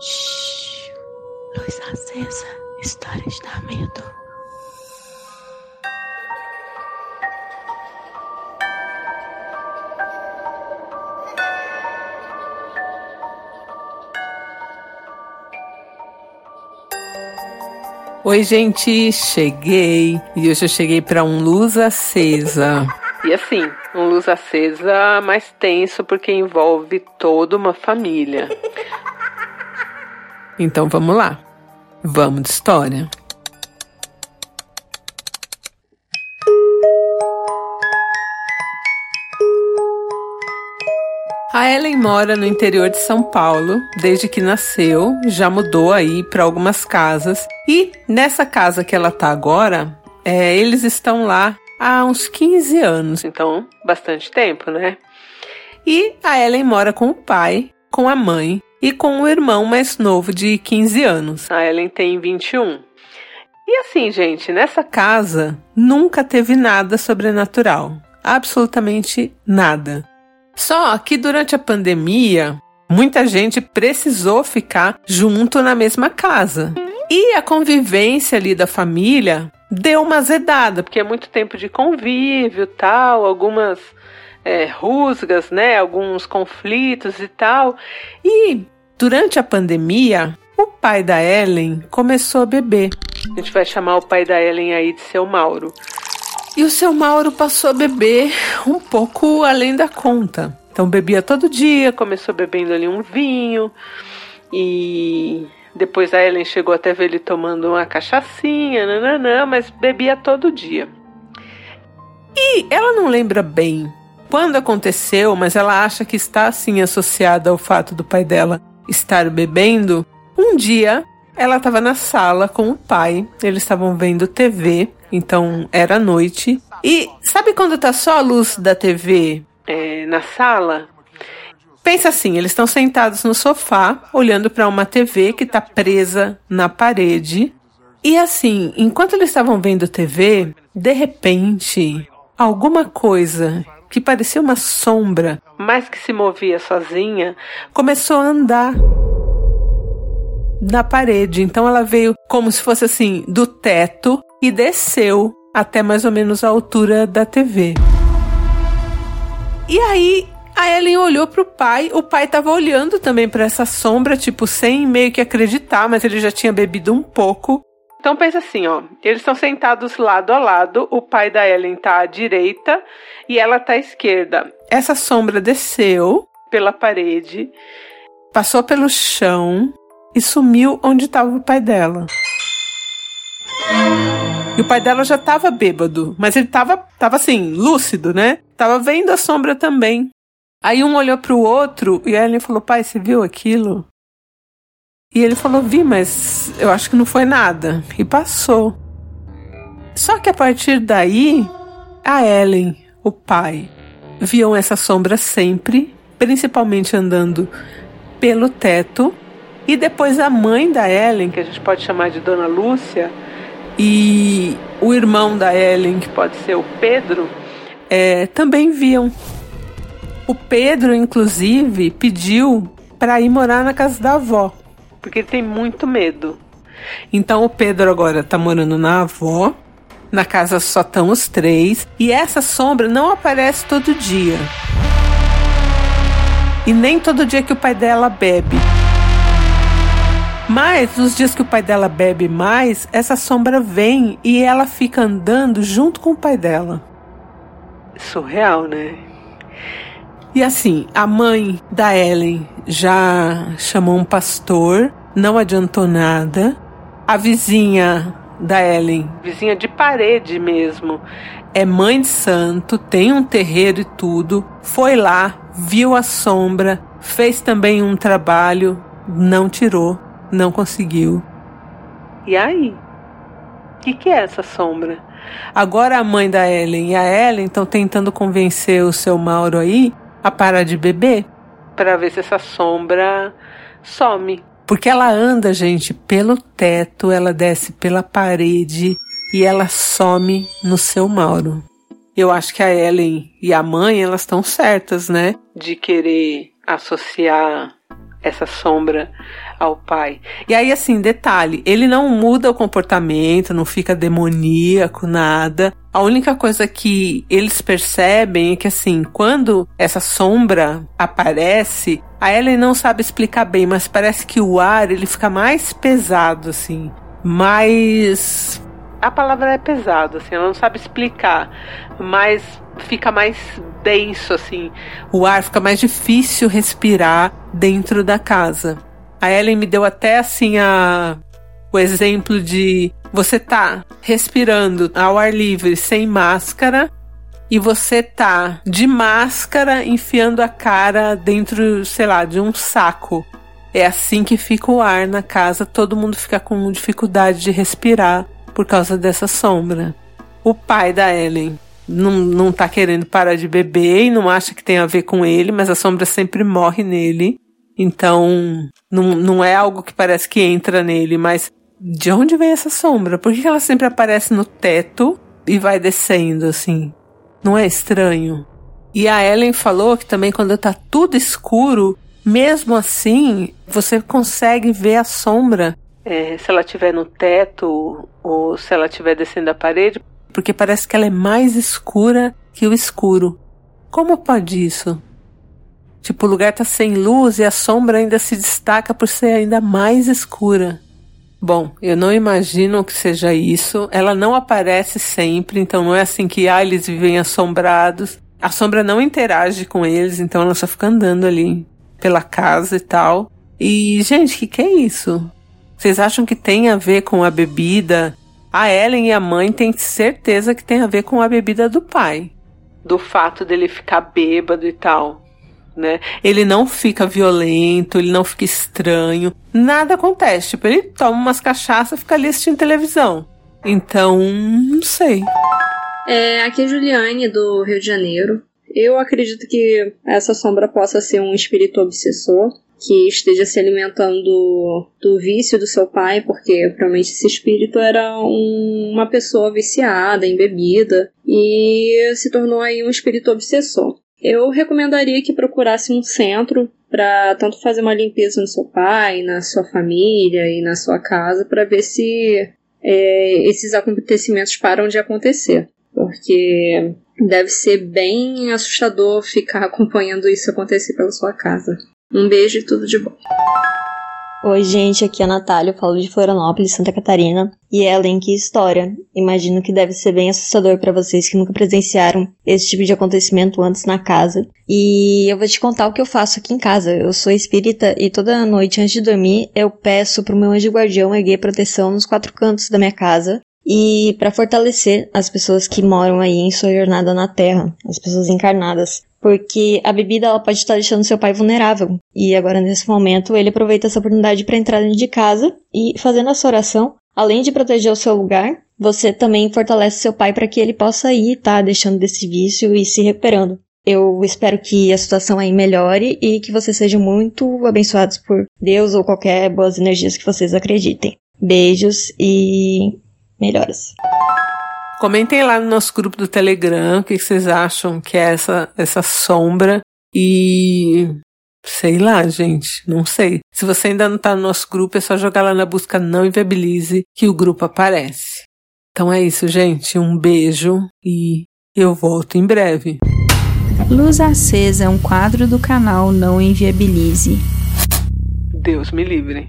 Shhh. Luz acesa. Histórias da medo. Oi, gente, cheguei. E hoje eu cheguei para um luz acesa. E assim, um luz acesa mais tenso porque envolve toda uma família. Então vamos lá. Vamos de história. A Ellen mora no interior de São Paulo desde que nasceu, já mudou aí para algumas casas e nessa casa que ela tá agora, é, eles estão lá há uns 15 anos, então bastante tempo, né? E a Ellen mora com o pai, com a mãe e com o irmão mais novo de 15 anos. A Ellen tem 21. E assim, gente, nessa casa nunca teve nada sobrenatural. Absolutamente nada. Só que durante a pandemia, muita gente precisou ficar junto na mesma casa. E a convivência ali da família deu uma azedada, porque é muito tempo de convívio, tal, algumas é, rusgas, né, alguns conflitos e tal. E durante a pandemia, o pai da Ellen começou a beber. A gente vai chamar o pai da Ellen aí de seu Mauro. E o seu Mauro passou a beber um pouco além da conta. Então bebia todo dia, começou bebendo ali um vinho e depois a Ellen chegou até ver ele tomando uma cachaçinha, nananã, mas bebia todo dia. E ela não lembra bem quando aconteceu, mas ela acha que está assim associada ao fato do pai dela estar bebendo. Um dia ela estava na sala com o pai, eles estavam vendo TV, então era noite. E sabe quando tá só a luz da TV é, na sala? Pensa assim, eles estão sentados no sofá, olhando para uma TV que está presa na parede. E assim, enquanto eles estavam vendo TV, de repente, alguma coisa que parecia uma sombra, mas que se movia sozinha, começou a andar na parede. Então ela veio como se fosse assim do teto e desceu até mais ou menos a altura da TV. E aí a Ellen olhou pro pai, o pai tava olhando também para essa sombra, tipo, sem meio que acreditar, mas ele já tinha bebido um pouco. Então pensa assim, ó, eles estão sentados lado a lado, o pai da Ellen tá à direita e ela tá à esquerda. Essa sombra desceu pela parede, passou pelo chão e sumiu onde estava o pai dela. E o pai dela já estava bêbado, mas ele estava tava assim, lúcido, né? Tava vendo a sombra também. Aí um olhou pro outro e a Ellen falou: Pai, você viu aquilo? E ele falou: Vi, mas eu acho que não foi nada. E passou. Só que a partir daí, a Ellen, o pai, viam essa sombra sempre, principalmente andando pelo teto. E depois a mãe da Ellen, que a gente pode chamar de Dona Lúcia, e o irmão da Ellen, que pode ser o Pedro, é, também viam. O Pedro, inclusive, pediu para ir morar na casa da avó, porque ele tem muito medo. Então o Pedro agora tá morando na avó, na casa só estão os três, e essa sombra não aparece todo dia. E nem todo dia que o pai dela bebe. Mas nos dias que o pai dela bebe mais, essa sombra vem e ela fica andando junto com o pai dela. Surreal, né? E assim, a mãe da Ellen já chamou um pastor, não adiantou nada. A vizinha da Ellen, vizinha de parede mesmo, é mãe de santo, tem um terreiro e tudo. Foi lá, viu a sombra, fez também um trabalho, não tirou não conseguiu. E aí? O que, que é essa sombra? Agora a mãe da Ellen e a Ellen estão tentando convencer o seu Mauro aí a parar de beber para ver se essa sombra some. Porque ela anda, gente, pelo teto, ela desce pela parede e ela some no seu Mauro. Eu acho que a Ellen e a mãe, elas estão certas, né? De querer associar essa sombra ao pai. E aí, assim, detalhe, ele não muda o comportamento, não fica demoníaco, nada. A única coisa que eles percebem é que, assim, quando essa sombra aparece, a Ellen não sabe explicar bem, mas parece que o ar ele fica mais pesado, assim, mais a palavra é pesado, assim, ela não sabe explicar, mas fica mais denso, assim. O ar fica mais difícil respirar dentro da casa. A Ellen me deu até assim a o exemplo de você tá respirando ao ar livre sem máscara e você tá de máscara enfiando a cara dentro, sei lá, de um saco. É assim que fica o ar na casa, todo mundo fica com dificuldade de respirar por causa dessa sombra. O pai da Ellen não, não tá querendo parar de beber e não acha que tem a ver com ele, mas a sombra sempre morre nele. Então, não, não é algo que parece que entra nele, mas de onde vem essa sombra? Por que ela sempre aparece no teto e vai descendo assim? Não é estranho? E a Ellen falou que também quando tá tudo escuro, mesmo assim, você consegue ver a sombra. É, se ela estiver no teto ou se ela estiver descendo a parede, porque parece que ela é mais escura que o escuro. Como pode isso? Tipo, o lugar tá sem luz e a sombra ainda se destaca por ser ainda mais escura. Bom, eu não imagino que seja isso. Ela não aparece sempre, então não é assim que ah, eles vivem assombrados. A sombra não interage com eles, então ela só fica andando ali pela casa e tal. E, gente, o que, que é isso? Vocês acham que tem a ver com a bebida a Ellen e a mãe têm certeza que tem a ver com a bebida do pai. Do fato dele ficar bêbado e tal. Né? Ele não fica violento, ele não fica estranho, nada acontece. Tipo, ele toma umas cachaças e fica ali assistindo televisão. Então, não sei. É, aqui é Juliane, do Rio de Janeiro. Eu acredito que essa sombra possa ser um espírito obsessor que esteja se alimentando do vício do seu pai, porque provavelmente esse espírito era um, uma pessoa viciada em bebida e se tornou aí um espírito obsessor. Eu recomendaria que procurasse um centro para tanto fazer uma limpeza no seu pai, na sua família e na sua casa, para ver se é, esses acontecimentos param de acontecer. Porque deve ser bem assustador ficar acompanhando isso acontecer pela sua casa. Um beijo e tudo de bom. Oi, gente, aqui é a Natália, eu falo de Florianópolis, Santa Catarina. E Ellen, que história! Imagino que deve ser bem assustador para vocês que nunca presenciaram esse tipo de acontecimento antes na casa. E eu vou te contar o que eu faço aqui em casa. Eu sou espírita e toda noite antes de dormir eu peço pro meu anjo guardião erguer proteção nos quatro cantos da minha casa e para fortalecer as pessoas que moram aí em sua jornada na Terra, as pessoas encarnadas porque a bebida ela pode estar deixando seu pai vulnerável. E agora nesse momento ele aproveita essa oportunidade para entrar dentro de casa e fazendo essa oração, além de proteger o seu lugar, você também fortalece seu pai para que ele possa ir, tá, deixando desse vício e se recuperando. Eu espero que a situação aí melhore e que vocês sejam muito abençoados por Deus ou qualquer boas energias que vocês acreditem. Beijos e melhoras. Comentem lá no nosso grupo do Telegram o que vocês acham que é essa, essa sombra. E sei lá, gente, não sei. Se você ainda não está no nosso grupo, é só jogar lá na busca Não Inviabilize que o grupo aparece. Então é isso, gente. Um beijo e eu volto em breve. Luz Acesa é um quadro do canal Não Inviabilize. Deus me livre.